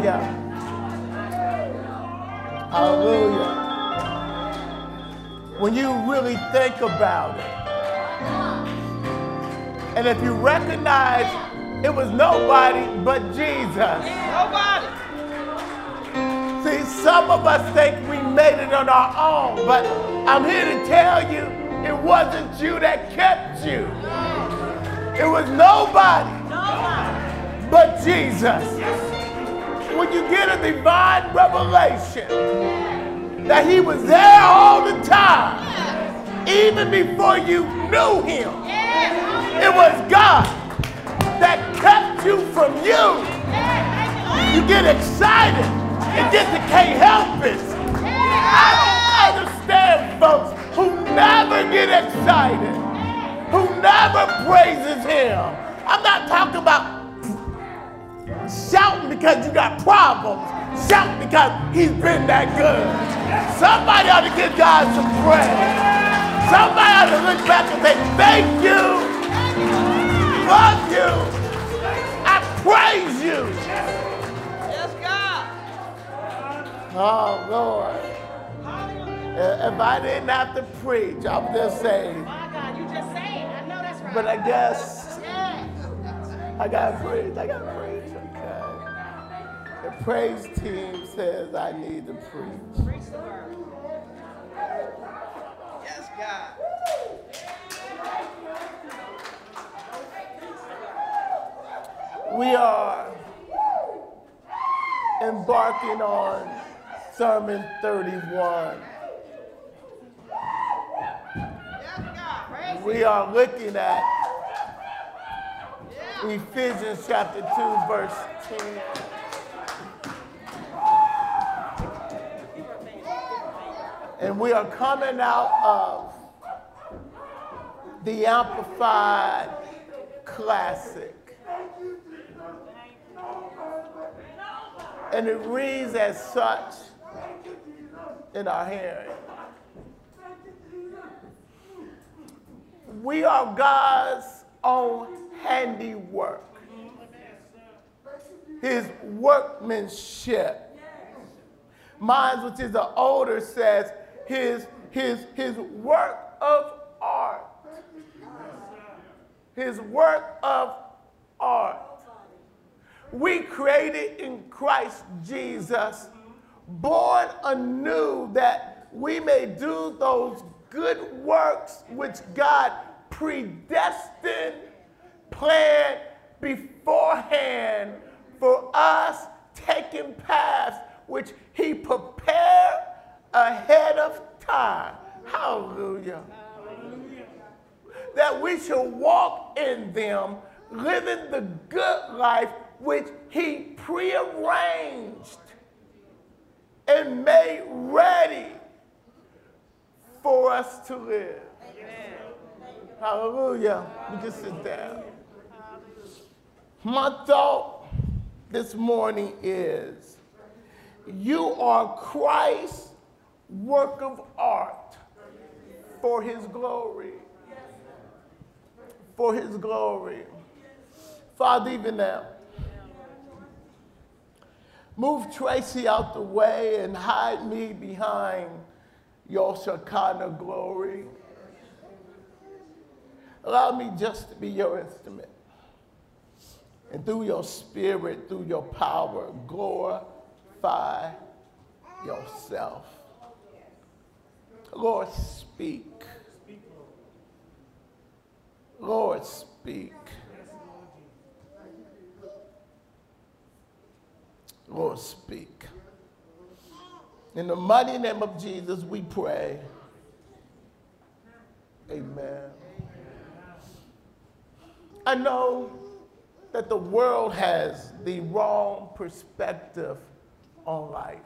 Hallelujah. Hallelujah. When you really think about it, and if you recognize it was nobody but Jesus. Nobody. See, some of us think we made it on our own, but I'm here to tell you it wasn't you that kept you. It was nobody but Jesus. When you get a divine revelation that he was there all the time, even before you knew him, it was God that kept you from you. You get excited and just can't help it. I don't understand folks who never get excited, who never praises him. I'm not talking about shouting because you got problems, shouting because he's been that good. Somebody ought to give God some praise. Somebody ought to look back and say, thank you, love you, I praise you. Yes, God. Oh, Lord. Uh, If I didn't have to preach, I would just say, My God, you just say it. I know that's right. but I guess. I got to preach. I got to preach, praise team says I need to preach. Preach the word. Yes, God. We are embarking on Sermon 31. Yes, God. Praise We are looking at Ephesians chapter 2, verse 10. And we are coming out of the Amplified Classic. And it reads as such in our hearing. We are God's own handiwork, His workmanship. Mine, which is the older, says His His His work of art. His work of art. We created in Christ Jesus, born anew that we may do those good works which God predestined, planned beforehand for us, taking paths which He prepared ahead of time. Hallelujah. That we shall walk in them, living the good life which He prearranged and made ready for us to live. Hallelujah. You can sit down. My thought this morning is you are Christ's work of art for his glory. For his glory. Father, even now, move Tracy out the way and hide me behind your Shekinah glory. Allow me just to be your instrument. And through your spirit, through your power, glorify yourself. Lord, speak. Lord, speak. Lord, speak. In the mighty name of Jesus, we pray. Amen. I know that the world has the wrong perspective on life.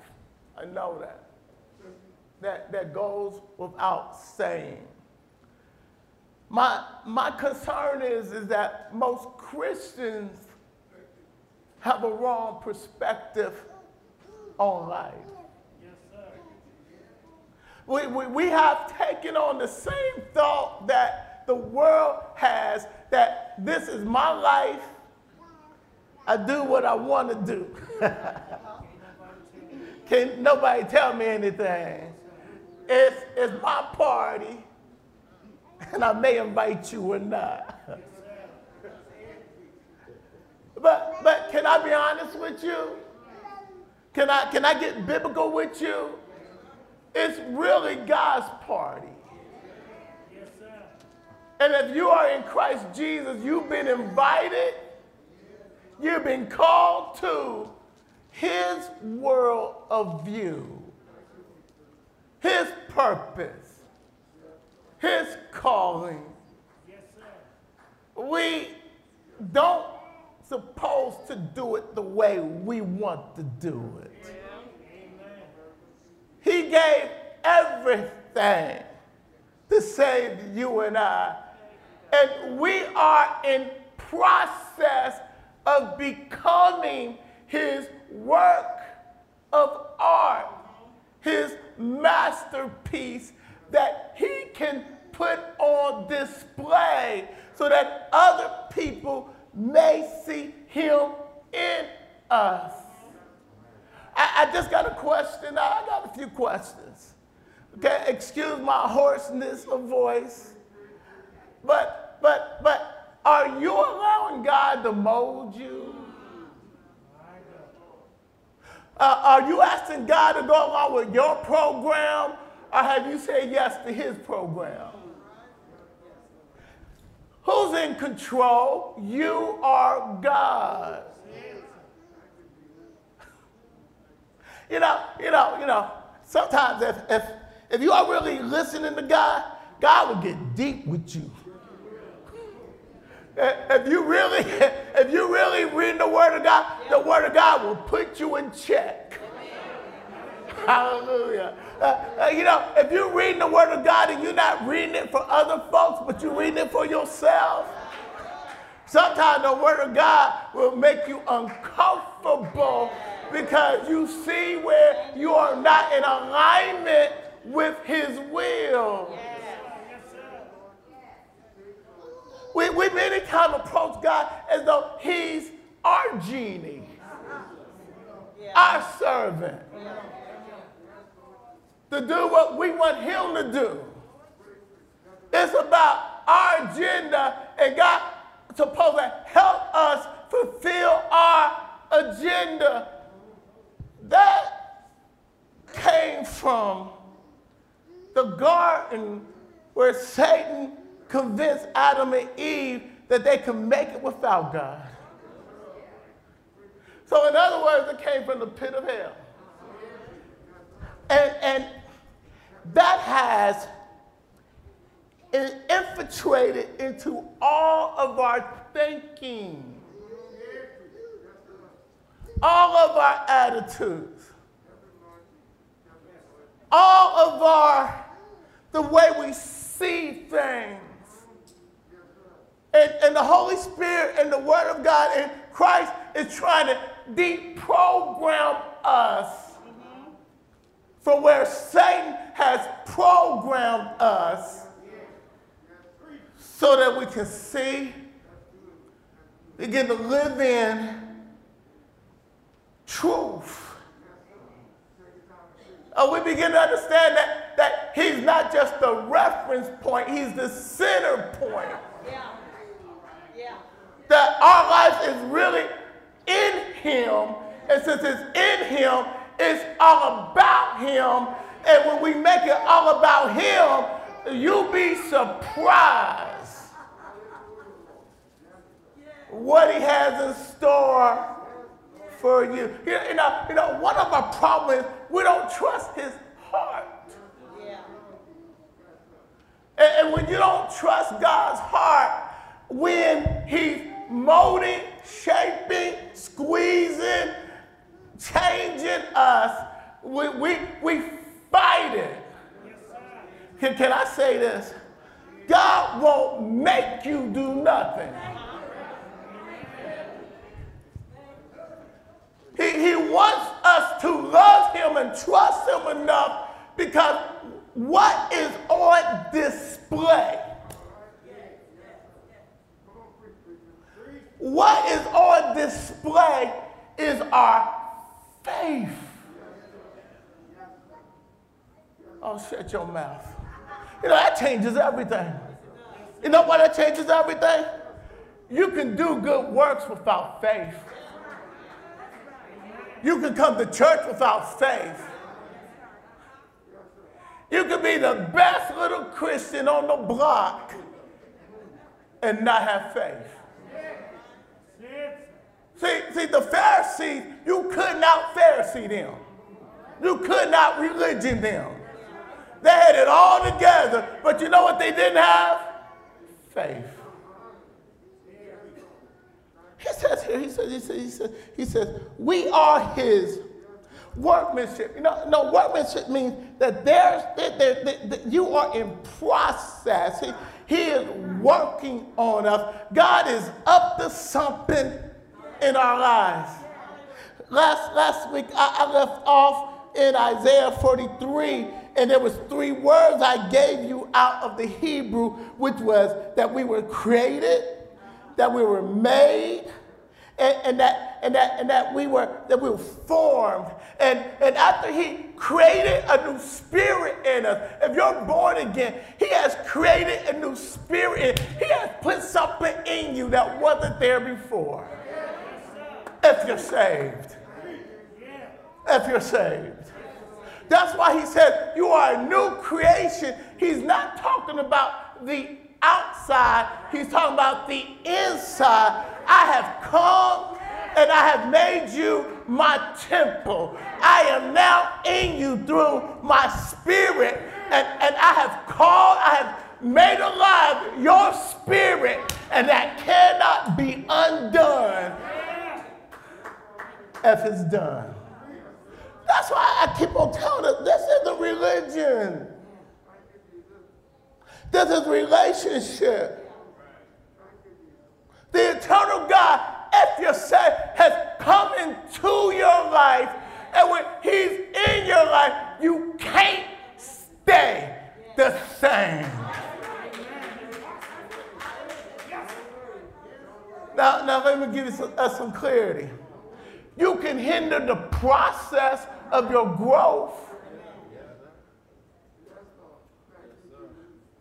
I know that. That, that goes without saying. My, my concern is, is that most Christians have a wrong perspective on life. We, we, we have taken on the same thought that the world has that this is my life I do what I want to do. Can nobody tell me anything? It's, it's my party, and I may invite you or not. But, but can I be honest with you? Can I, can I get biblical with you? It's really God's party. And if you are in Christ Jesus, you've been invited, you've been called to his world of view, his purpose, his calling. We don't supposed to do it the way we want to do it. He gave everything to save you and I. And we are in process of becoming his work of art, his masterpiece that he can put on display so that other people may see him in us. I, I just got a question. I got a few questions. Okay, excuse my hoarseness of voice. But, but, but are you allowing God to mold you? Uh, are you asking God to go along with your program, or have you said yes to his program? Who's in control? You are God. You know, you know, you know, sometimes if, if, if you are really listening to God, God will get deep with you. If you really, if you really read the Word of God, the Word of God will put you in check. Hallelujah. Uh, uh, you know, if you're reading the Word of God and you're not reading it for other folks, but you're reading it for yourself, sometimes the Word of God will make you uncomfortable because you see where you are not in alignment with His will. We, we many times approach God as though He's our genie, our servant to do what we want him to do. It's about our agenda, and God supposed to help us fulfill our agenda. That came from the garden where Satan convinced Adam and Eve that they could make it without God. So, in other words, it came from the pit of hell. And, and that has infiltrated into all of our thinking, all of our attitudes, all of our, the way we see things. And, and the Holy Spirit and the Word of God and Christ is trying to deprogram us from where Satan has programmed us so that we can see, begin to live in truth. Uh, we begin to understand that, that he's not just the reference point, he's the center point. Yeah. That our life is really in him, and since it's in him, it's all about him. And when we make it all about him, you'll be surprised what he has in store for you. You know, you know one of our problems we don't trust his heart. And, when you don't trust God's heart, when he's molding, shaping, squeezing, changing us, we, we, we fight it. Can, can I say this? God won't make you do nothing. He, he wants us to love him and trust him enough because what is on display? What is on display? is our faith. Oh, shut your mouth. You know, that changes everything. You know why that changes everything? You can do good works without faith. You can come to church without faith. You can be the best little Christian on the block and not have faith. See, see, the Pharisees, you could not Pharisee them. You could not religion them. They had it all together, but you know what they didn't have? Faith. He says here, he says, he says, he says, he says, we are his workmanship. You know, no, workmanship means that there's, that, that, that, that you are in process. He, he is working on us. God is up to something in our lives. Last, last week, I, I left off in Isaiah 43, and there was three words I gave you out of the Hebrew, which was that we were created, that we were made, and, and, that, and, that, and that we were that we were formed. And, and after he created a new spirit in us, if you're born again, he has created a new spirit. He has put something in you that wasn't there before. If you're saved. If you're saved. That's why he said you are a new creation. He's not talking about the outside, he's talking about the inside. I have come and I have made you my temple. I am now in you through my spirit, and, and I have called, I have made alive your spirit, and that cannot be undone if it's done. That's why I keep on telling us this isn't religion. This is relationship. The eternal God, if you say, has come into your life, and when He's in your life, you can't stay the same. Now, now let me give you some, uh, some clarity. You can hinder the process of your growth.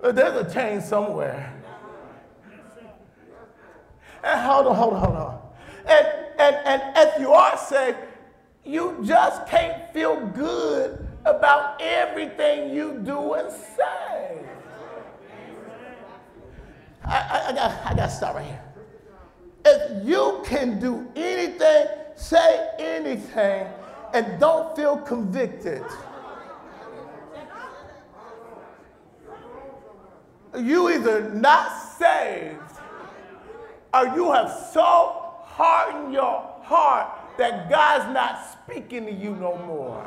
Uh, There's a change somewhere. And hold on, hold on, hold on. And, and, and if you are saved, you just can't feel good about everything you do and say. I, I, I got, I got to stop right here. If you can do anything, say anything, and don't feel convicted, you either not saved or you have so hardened your heart that God's not speaking to you no more.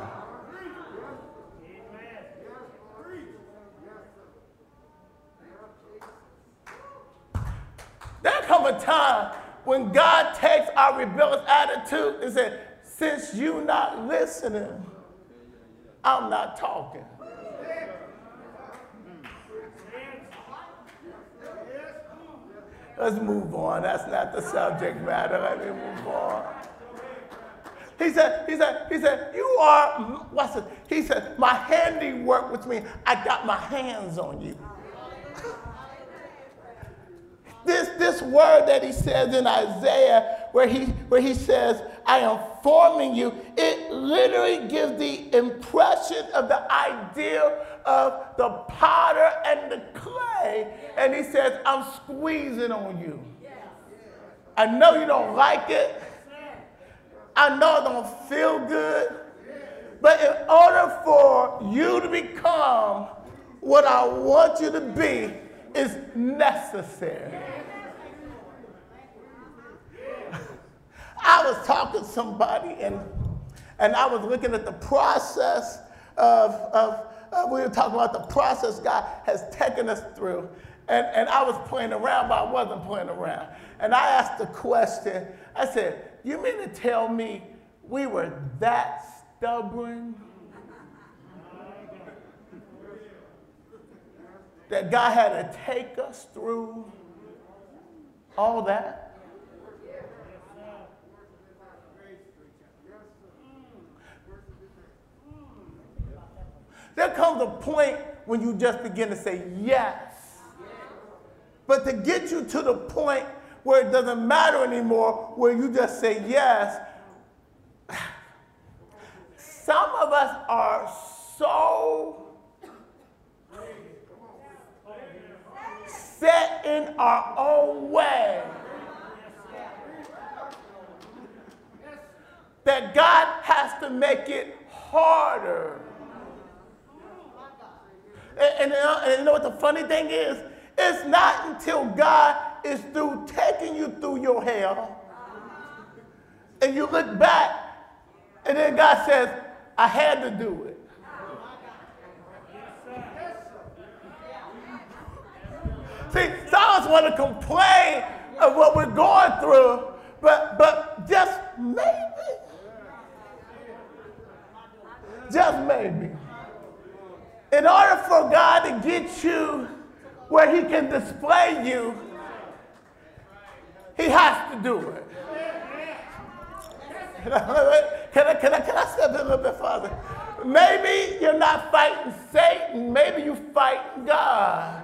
There come a time when God takes our rebellious attitude and says, since you not listening, I'm not talking. Let's move on. That's not the subject matter. Let me move on. He said, he said, he said, you are, what's it? He said, my handiwork, which means I got my hands on you. This, this word that he says in Isaiah, where he, where he says, I am forming you, it literally gives the impression of the idea of the potter and the clay. And he says, I'm squeezing on you. I know you don't like it. I know it don't feel good. But in order for you to become what I want you to be, is necessary. I was talking to somebody and, and I was looking at the process of, of uh, we were talking about the process God has taken us through. And, and I was playing around, but I wasn't playing around. And I asked the question I said, You mean to tell me we were that stubborn? That God had to take us through all that? There comes a point when you just begin to say yes. But to get you to the point where it doesn't matter anymore, where you just say yes, some of us are so set in our own way that God has to make it harder. And, and, uh, and you know what the funny thing is? It's not until God is through taking you through your hell and you look back and then God says, I had to do it. See, some of us want to complain of what we're going through, but, but just maybe, just maybe, in order for God to get you where He can display you, He has to do it. Can I, can I, can I, step a little bit further? Maybe you're not fighting Satan, maybe you're fighting God.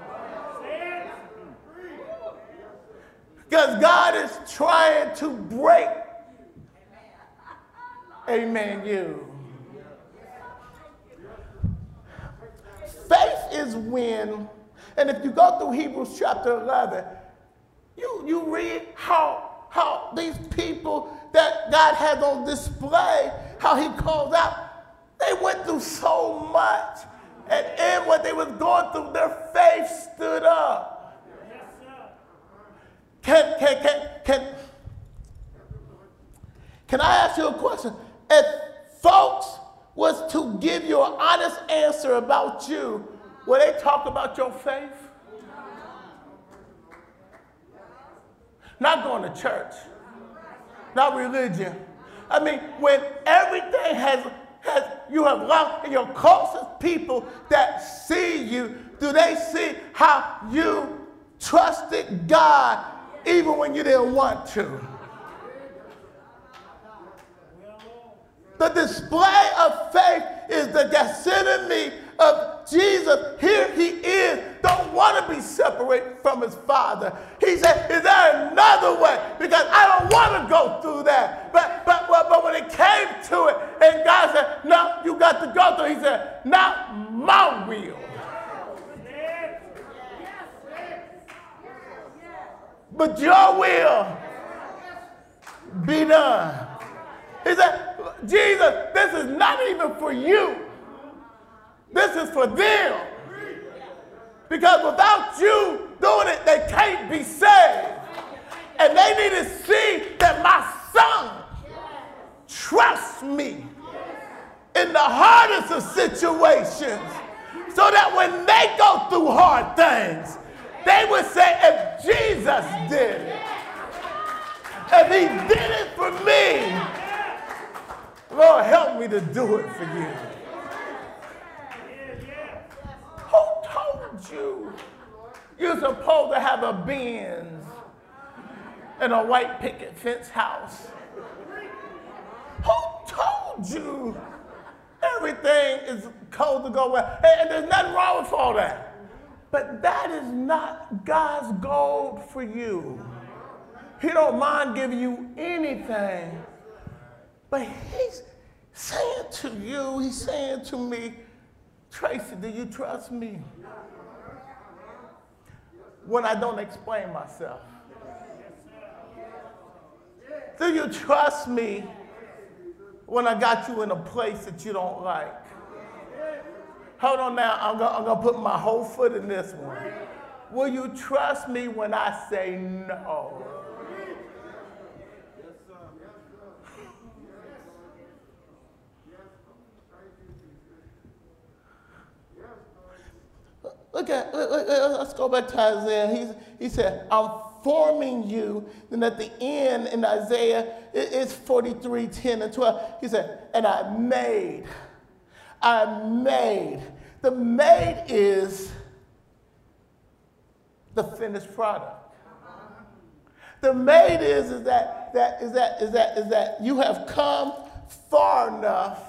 Because God is trying to break, amen, you. Faith is when, and if you go through Hebrews chapter 11, you, you read how, how these people that God has on display, how he calls out, they went through so much. And in what they was going through, their faith stood up. Can, can, can, can, can I ask you a question? If folks was to give you an honest answer about you, will they talk about your faith? Not going to church, not religion. I mean, when everything has, has you have lost, and your closest people that see you, do they see how you trusted God even when you didn't want to. The display of faith is the Gethsemane of Jesus. Here he is, don't want to be separated from his Father. He said, Is there another way? Because I don't want to go through that. But, but, but, when it came to it, and God said, No, you got to go through, he said, Not my will but your will be done. He said, Jesus, this is not even for you. This is for them. Because without you doing it, they can't be saved. And they need to see that my son trusts me in the hardest of situations so that when they go through hard things, they would say, if Jesus did it, if he did it for me, Lord, help me to do it for you. Who told you you're supposed to have a Benz and a white picket fence house? Who told you everything is cold to go well? And there's nothing wrong with all that. But that is not God's goal for you. He don't mind giving you anything. But he's saying to you, he's saying to me, Tracy, do you trust me? When I don't explain myself. Do you trust me when I got you in a place that you don't like? Hold on now, I'm going I'm to put my whole foot in this one. Will you trust me when I say no? Look at, let's go back to Isaiah. He's, he said, I'm forming you. Then at the end in Isaiah, it's 43, 10 and 12. He said, and I made I made. The made is the finished product. The made is, is that, that, is that, is that, is that you have come far enough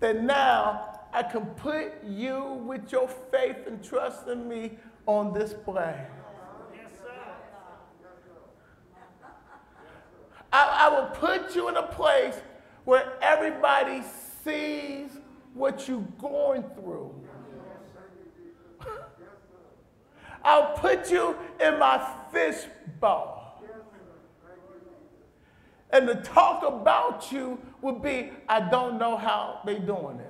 that now I can put you with your faith and trust in me on display. I, I will put you in a place where everybody sees what you're going through. I'll put you in my fish bowl. And the talk about you would be, I don't know how they doing it.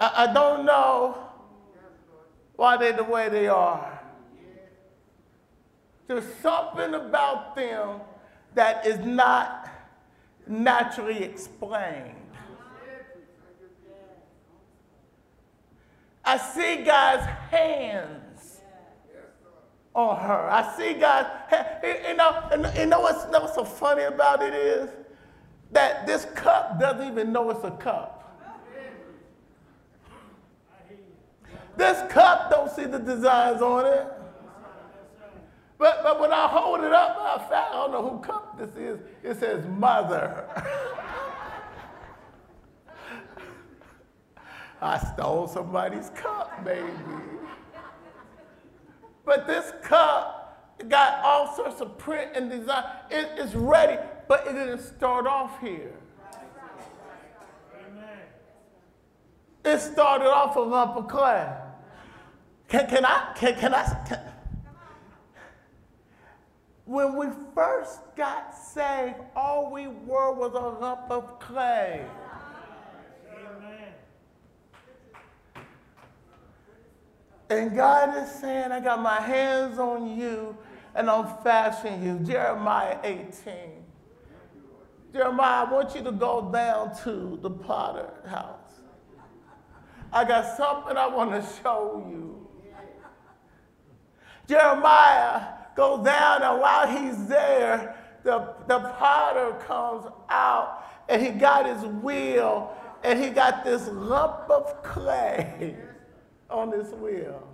I, I don't know why they're the way they are. There's something about them that is not naturally explained. I see God's hands on her. I see God. You know, you know what's so funny about it is that this cup doesn't even know it's a cup. This cup don't see the designs on it. But, but when I hold it up, I found, I don't know who cup this is. It says mother. I stole somebody's cup, baby. But this cup got all sorts of print and design. It, it's ready, but it didn't start off here. It started off of clay. Can, can I, can, can I, can, when we first got saved, all we were was a lump of clay. And God is saying, I got my hands on you and I'm fashioning you. Jeremiah 18. Jeremiah, I want you to go down to the potter house. I got something I want to show you. Jeremiah, goes down, and while he's there, the, the potter comes out and he got his wheel and he got this lump of clay on this wheel.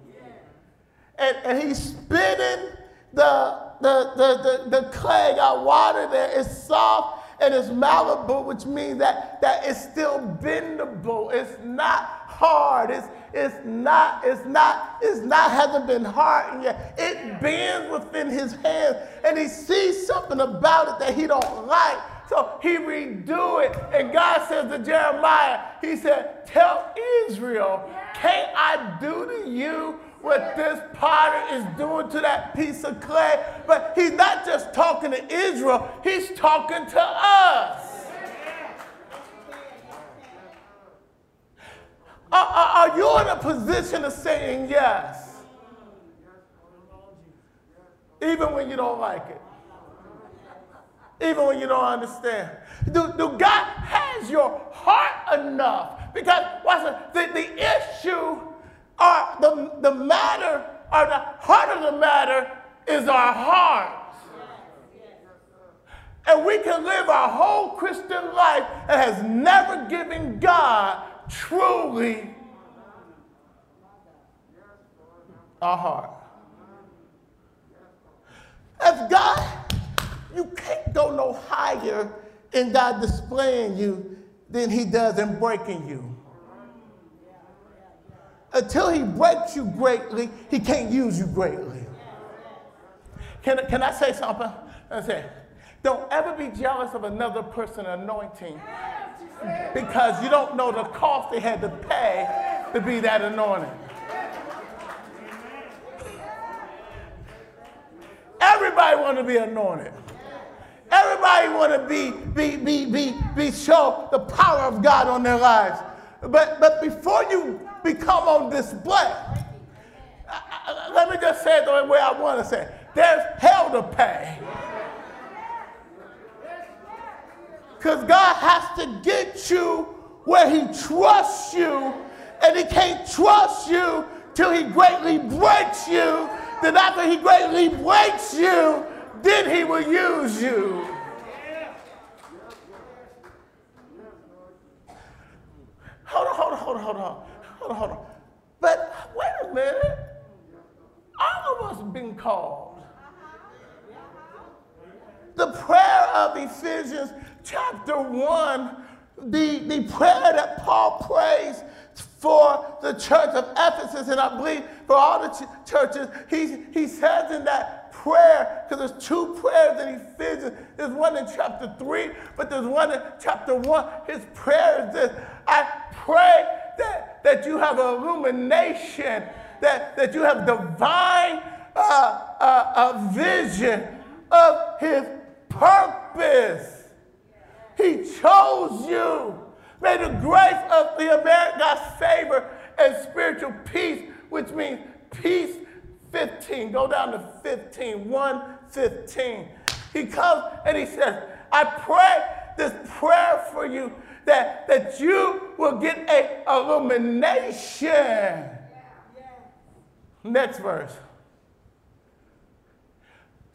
And, and he's spinning the, the, the, the, the clay, got water there, it's soft and it's malleable, which means that, that it's still bendable. It's not hard. It's, it's not, it's not, it's not, hasn't been hardened yet. It bends within his hand and he sees something about it that he don't like. So he redo it. And God says to Jeremiah, he said, tell Israel, can't I do to you what this potter is doing to that piece of clay? But he's not just talking to Israel, he's talking to us. Are, are, you in a position of saying yes? Even when you don't like it. Even when you don't understand. Do, do God has your heart enough? Because what's the, the issue or the, the matter or the heart of the matter is our hearts. And we can live our whole Christian life and has never given God truly our heart. As God, you can't go no higher in God displaying you than He does in breaking you. Until He breaks you greatly, He can't use you greatly. Can, can I say something? I say, don't ever be jealous of another person's anointing because you don't know the cost they had to pay to be that anointed. Everybody want to be anointed. Everybody want to be, be, be, be, be show the power of God on their lives. But, but before you become on display, let me just say it the way I want to say it. There's hell to pay. Because God has to get you where He trusts you, and He can't trust you till He greatly breaks you. Then, after He greatly breaks you, then He will use you. Hold on, hold on, hold on, hold on, hold on, hold on. But wait a minute. All of us have been called. The prayer of Ephesians chapter 1, the, the prayer that Paul prays for the church of Ephesus, and I believe for all the ch- churches, he, he says in that prayer, because there's two prayers in Ephesians. There's one in chapter 3, but there's one in chapter 1. His prayer is this I pray that, that you have illumination, that, that you have divine uh, uh, a vision of his purpose. He chose you. May the grace of the American God's favor and spiritual peace, which means peace 15. Go down to 15. 1 15. He comes and he says, I pray this prayer for you that, that you will get a illumination. Next verse.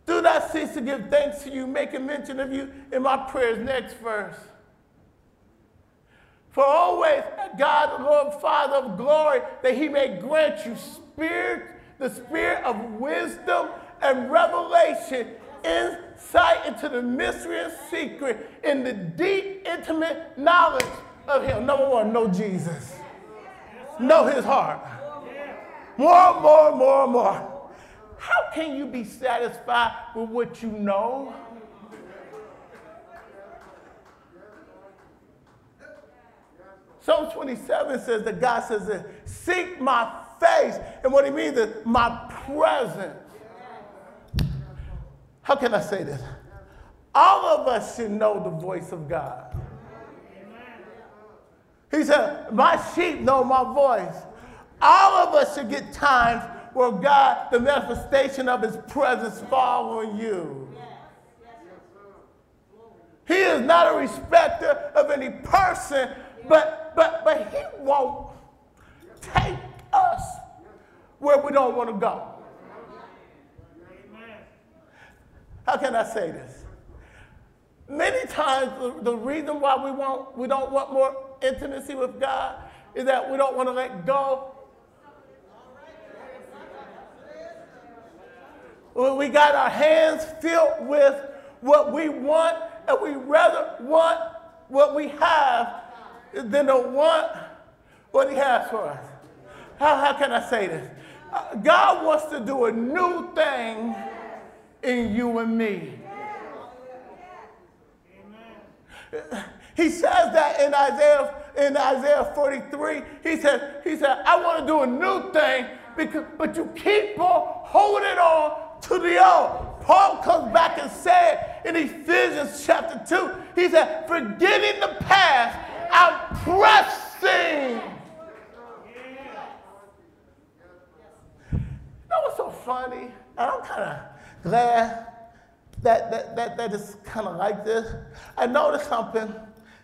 Do not cease to give thanks to you, making mention of you in my prayers. Next verse. For always, God, the Lord Father of glory, that he may grant you spirit, the spirit of wisdom and revelation, insight into the mystery and secret, in the deep, intimate knowledge of him. Number one, know Jesus. Know his heart. More, more, more, more. How can you be satisfied with what you know? Psalm 27 says that God says that seek my face. And what he means is my presence. How can I say this? All of us should know the voice of God. He said, My sheep know my voice. All of us should get times where God, the manifestation of his presence, fall on you. He is not a respecter of any person, but, but, but he won't take us where we don't want to go. How can I say this? Many times, the, the reason why we, want, we don't want more intimacy with God is that we don't want to let go. We got our hands filled with what we want, and we rather want what we have than to want what He has for us. How, how can I say this? Uh, God wants to do a new thing in you and me. He says that in Isaiah in Isaiah 43. He said, he said, I want to do a new thing, because, but you keep on holding on to the old. Paul comes back and said in Ephesians chapter 2, he said, forgetting the past, I'm pressing. You know what's so funny? I'm kind of glad that, that, that, that it's kind of like this. I noticed something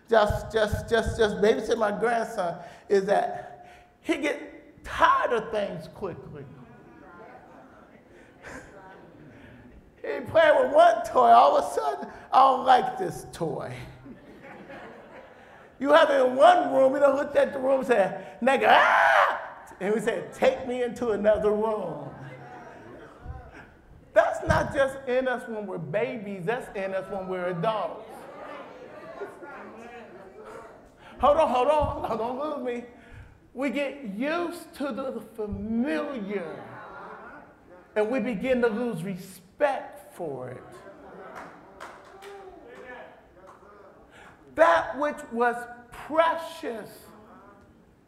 just, just, just, just babysit my grandson is that he get tired of things quickly. He playing with one toy, all of a sudden, I don't like this toy. You have it in one room, he don't look at the room and say, nigga, ah! And we say, take me into another room. That's not just in us when we're babies, that's in us when we're adults. Hold on, hold on, don't lose me. We get used to the familiar and we begin to lose respect for it. That which was precious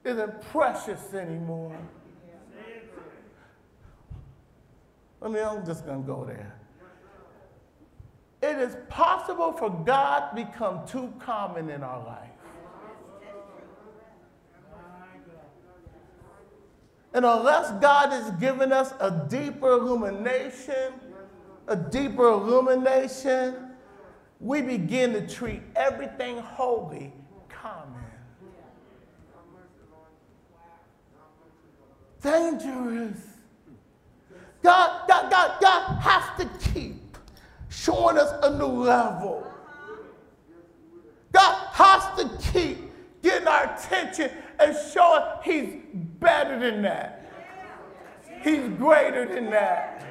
isn't precious anymore. I mean, I'm just going to go there. It is possible for God become too common in our life. And unless God has given us a deeper illumination, a deeper illumination, we begin to treat everything holy common. Dangerous. God, God, God, God has to keep showing us a new level. God has to keep getting our attention and showing He's better than that. He's greater than that.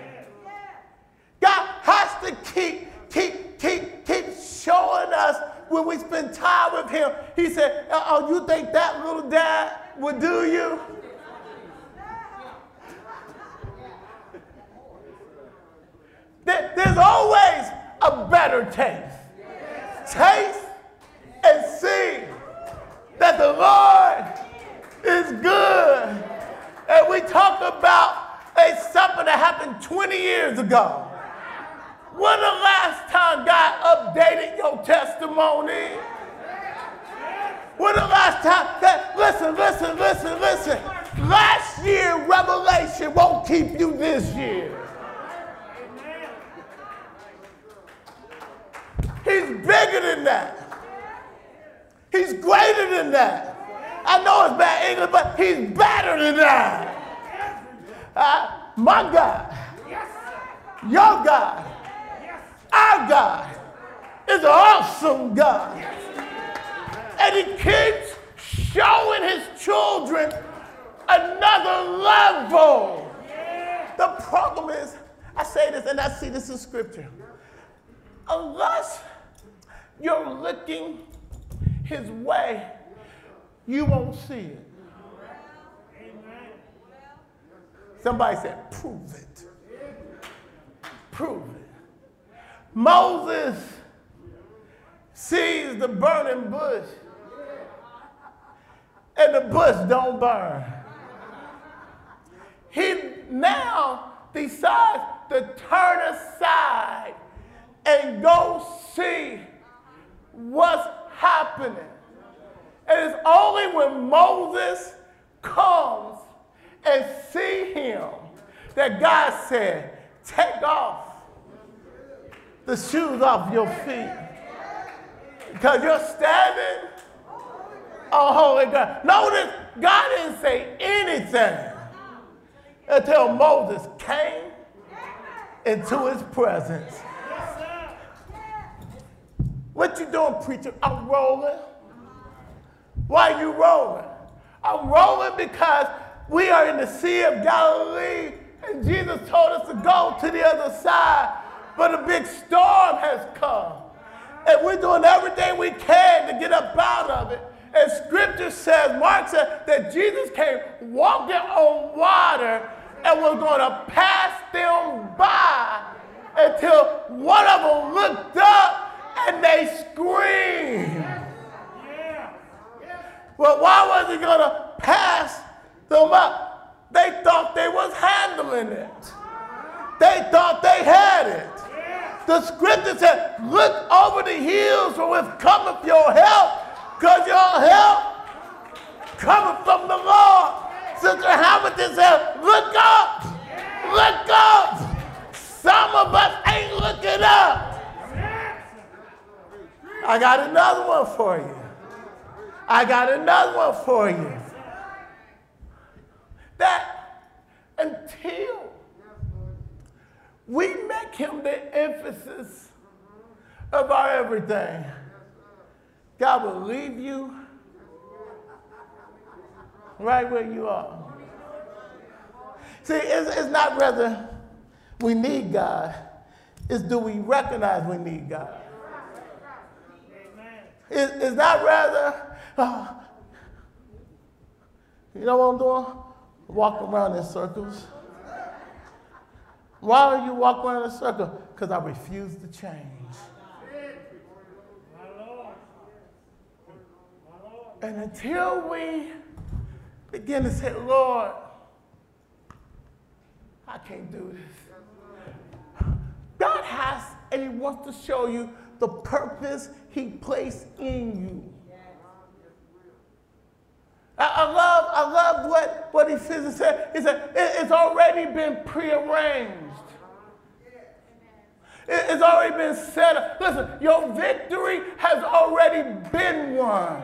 God has to keep, keep, keep, keep showing us when we spend time with him. He said, Oh, you think that little dad would do you? There's always a better taste. Taste and see that the Lord is good. And we talk about a something that happened 20 years ago. When the last time God updated your testimony? When the last time that, listen, listen, listen, listen. Last year, revelation won't keep you this year. He's bigger than that. He's greater than that. I know it's bad English, but he's better than that. Uh, my God, your God, our God is an awesome God. And he keeps showing his children another level. The problem is, I say this and I see this in scripture. Unless you're looking his way, you won't see it. Somebody said, prove it. Prove it. Moses sees the burning bush, and the bush don't burn. He now decides to turn aside and go see what's happening. And it's only when Moses comes and see him that God said, take off the shoes off your feet. Because you're standing on holy ground. Notice God didn't say anything until Moses came into his presence. What you doing, preacher? I'm rolling. Why are you rolling? I'm rolling because we are in the Sea of Galilee, and Jesus told us to go to the other side, but a big storm has come. And we're doing everything we can to get up out of it. And scripture says, Mark said, that Jesus came walking on water and was going to pass them by until one of them looked up and they scream. Well, why was he going to pass them up? They thought they was handling it. They thought they had it. The scripture said, look over the hills for with cometh your help, because your help coming from the Lord. Sister Hamilton said, look up, look up. Some of us ain't looking up. I got another one for you. I got another one for you. That until we make him the emphasis of our everything, God will leave you right where you are. See, it's, it's not whether we need God, it's do we recognize we need God. It's not rather, uh, you know what I'm doing? Walk around in circles. Why are you walking in a circle? Because I refuse to change. And until we begin to say, Lord, I can't do this. God has, and He wants to show you the purpose he placed in you. I, love, I love what, what he says. He said, he said it's already been prearranged. it's already been set up. Listen, your victory has already been won.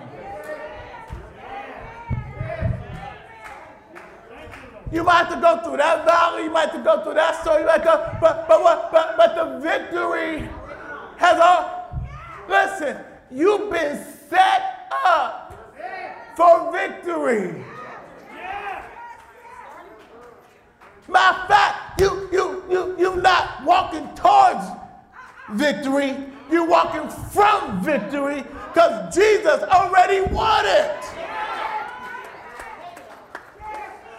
You might have to go through that valley, you might have to go through that story, you might but, but, what, but, but the victory has all, listen, you've been set up for victory. Matter of fact, you, you, you, you're not walking towards victory, You're walking from victory because Jesus already won it.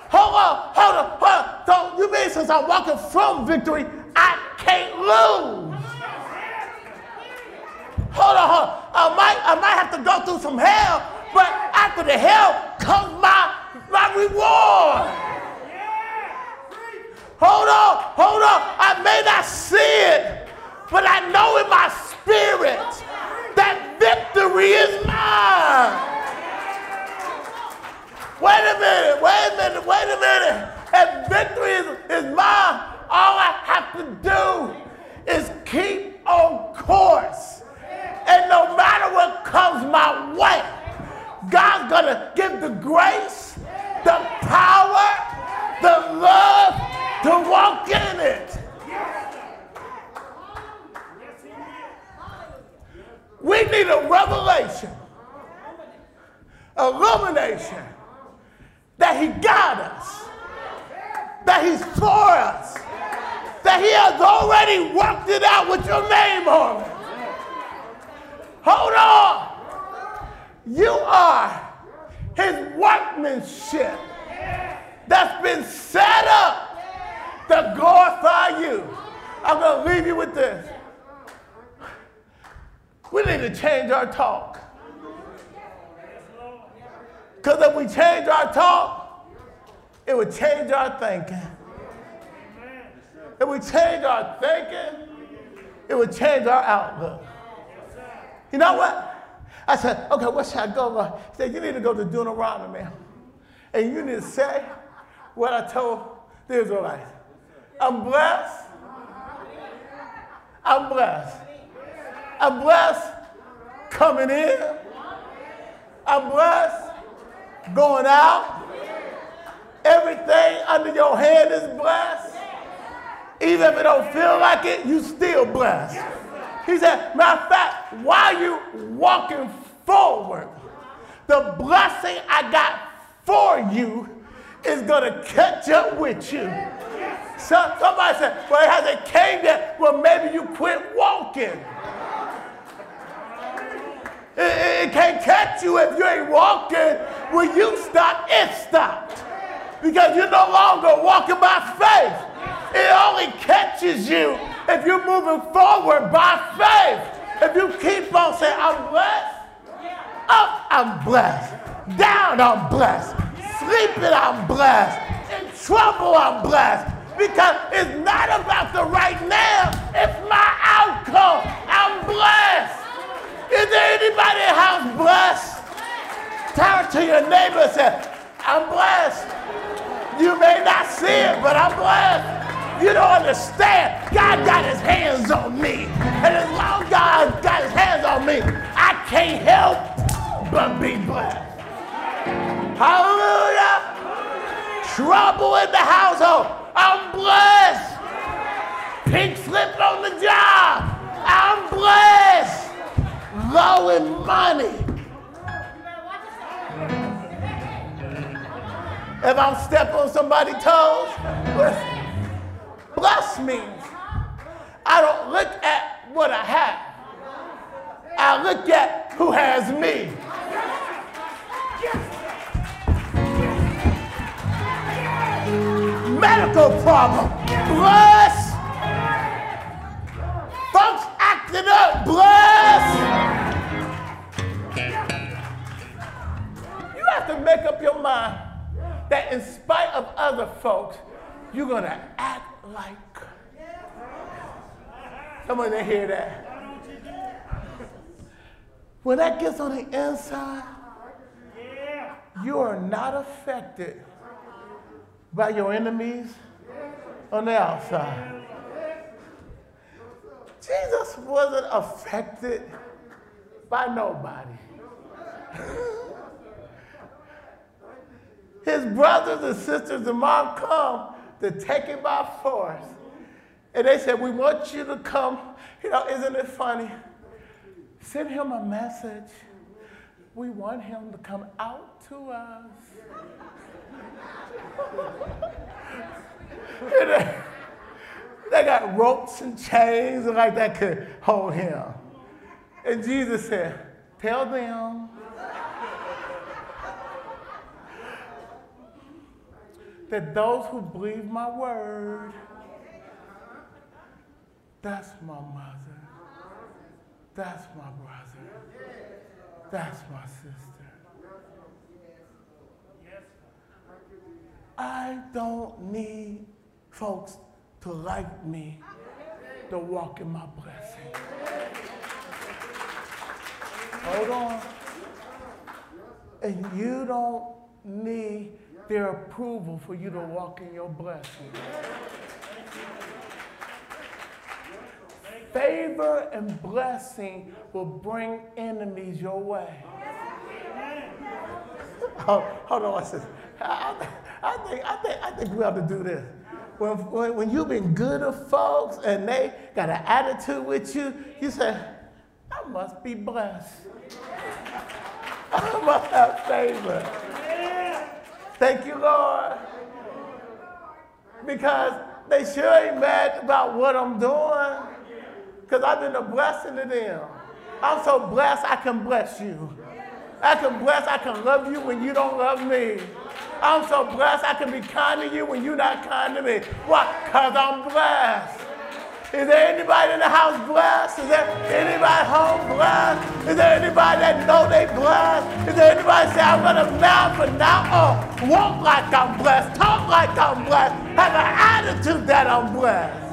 Hold on, hold on, hold on. So you mean since I'm walking from victory, I can't lose? Hold on, hold on. I might, I might have to go through some hell, but after the hell comes my, my reward. Hold on, hold on. I may not see it, but I know in my spirit that victory is mine. Wait a minute, wait a minute, wait a minute. If victory is, is mine, all I have to do is keep on course. And no matter what comes my way, God's gonna give the grace, the power, the love to walk in it. We need a revelation, illumination that He got us, that He's for us, that He has already worked it out with your name on it. Hold on. You are His workmanship that's been set up to glorify you. I'm going to leave you with this. We need to change our talk. Because if we change our talk, it would change our thinking. If we change our thinking, it would change our outlook. You know what? I said, okay, where should I go? He said, you need to go to Deuteronomy. And you need to say what I told the Israelites. I'm blessed. I'm blessed. I'm blessed coming in. I'm blessed going out. Everything under your hand is blessed. Even if it don't feel like it, you still blessed. He said, matter of fact, while you walking forward, the blessing I got for you is gonna catch up with you. So, somebody said, well, it hasn't came yet. Well, maybe you quit walking. It, it, it can't catch you if you ain't walking. When you stop, it stopped. Because you're no longer walking by faith. It only catches you if you're moving forward by faith. If you keep on saying, I'm blessed, up, I'm blessed, down, I'm blessed, sleeping, I'm blessed, in trouble, I'm blessed. Because it's not about the right now, it's my outcome. I'm blessed. Is there anybody in the house blessed? Turn to your neighbor and say, I'm blessed. You may not see it, but I'm blessed. You don't understand. God got his hands on me. And as long as God got his hands on me, I can't help but be blessed. Hallelujah. Trouble in the household. I'm blessed. Pink slip on the job. I'm blessed. Low in money. If I'm stepping on somebody's toes, Bless means I don't look at what I have. I look at who has me. Medical problem. Bless. Folks acting up. Bless. You have to make up your mind that in spite of other folks, you're to act like. Didn't hear that. When that gets on the inside, you are not affected by your enemies on the outside. Jesus wasn't affected by nobody. His brothers and sisters and mom come to take him by force. And they said, We want you to come. You know, isn't it funny? Send him a message. We want him to come out to us. they, they got ropes and chains and like that could hold him. And Jesus said, Tell them that those who believe my word, that's my mother, that's my brother, that's my sister. I don't need folks to like me to walk in my blessing. Hold on. And you don't need their approval for you to walk in your blessing. Favor and blessing will bring enemies your way. Oh, hold on, I, said, I, I, think, I, think, I think we ought to do this. When, when, when you've been good to folks and they got an attitude with you, you say, I must be blessed. I must have favor. Thank you, Lord. Because they sure ain't mad about what I'm doing. Because I've been a blessing to them. I'm so blessed I can bless you. I can bless, I can love you when you don't love me. I'm so blessed I can be kind to you when you're not kind to me. Why? Because I'm blessed. Is there anybody in the house blessed? Is there anybody home blessed? Is there anybody that know they blessed? Is there anybody say, I'm going to now from now on walk like I'm blessed, talk like I'm blessed, have an attitude that I'm blessed?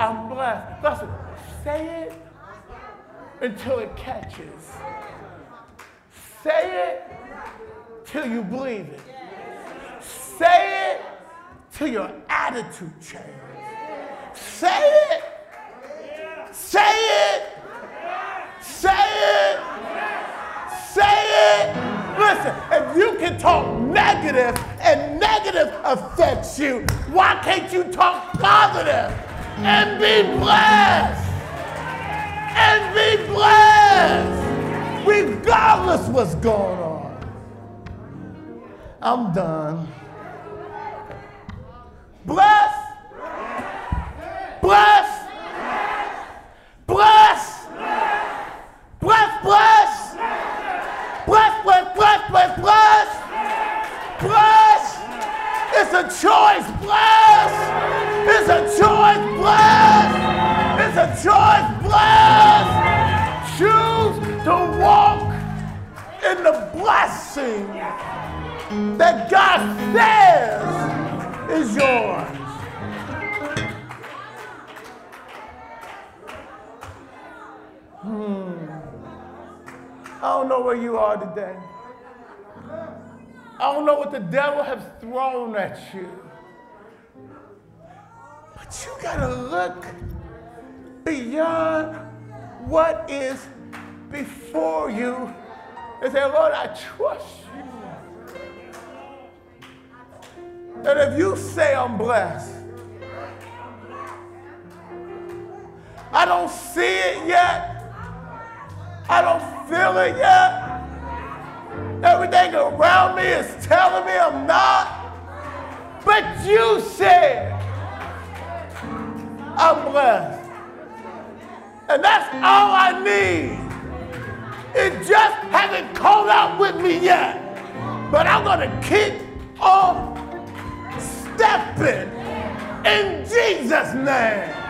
I'm blessed. Listen, say it until it catches. Say it till you believe it. Say it till your attitude changes. Say it. Say it. Say it. Say it. Listen, if you can talk negative and negative affects you, why can't you talk positive and be blessed? And be blessed, regardless what's going on. I'm done. Bless Bless. Bless. Bless, bless. Bless, bless, bless, bless, bless. Bless. It's a choice, bless. It's a choice, bless. It's a choice, bless. Choose to walk in the blessing that God says is yours. I don't know where you are today. I don't know what the devil has thrown at you. But you got to look beyond what is before you and say, Lord, I trust you. And if you say I'm blessed, I don't see it yet. I don't feel it yet. Everything around me is telling me I'm not. But you said I'm blessed. And that's all I need. It just hasn't caught up with me yet. But I'm going to keep on stepping in Jesus' name.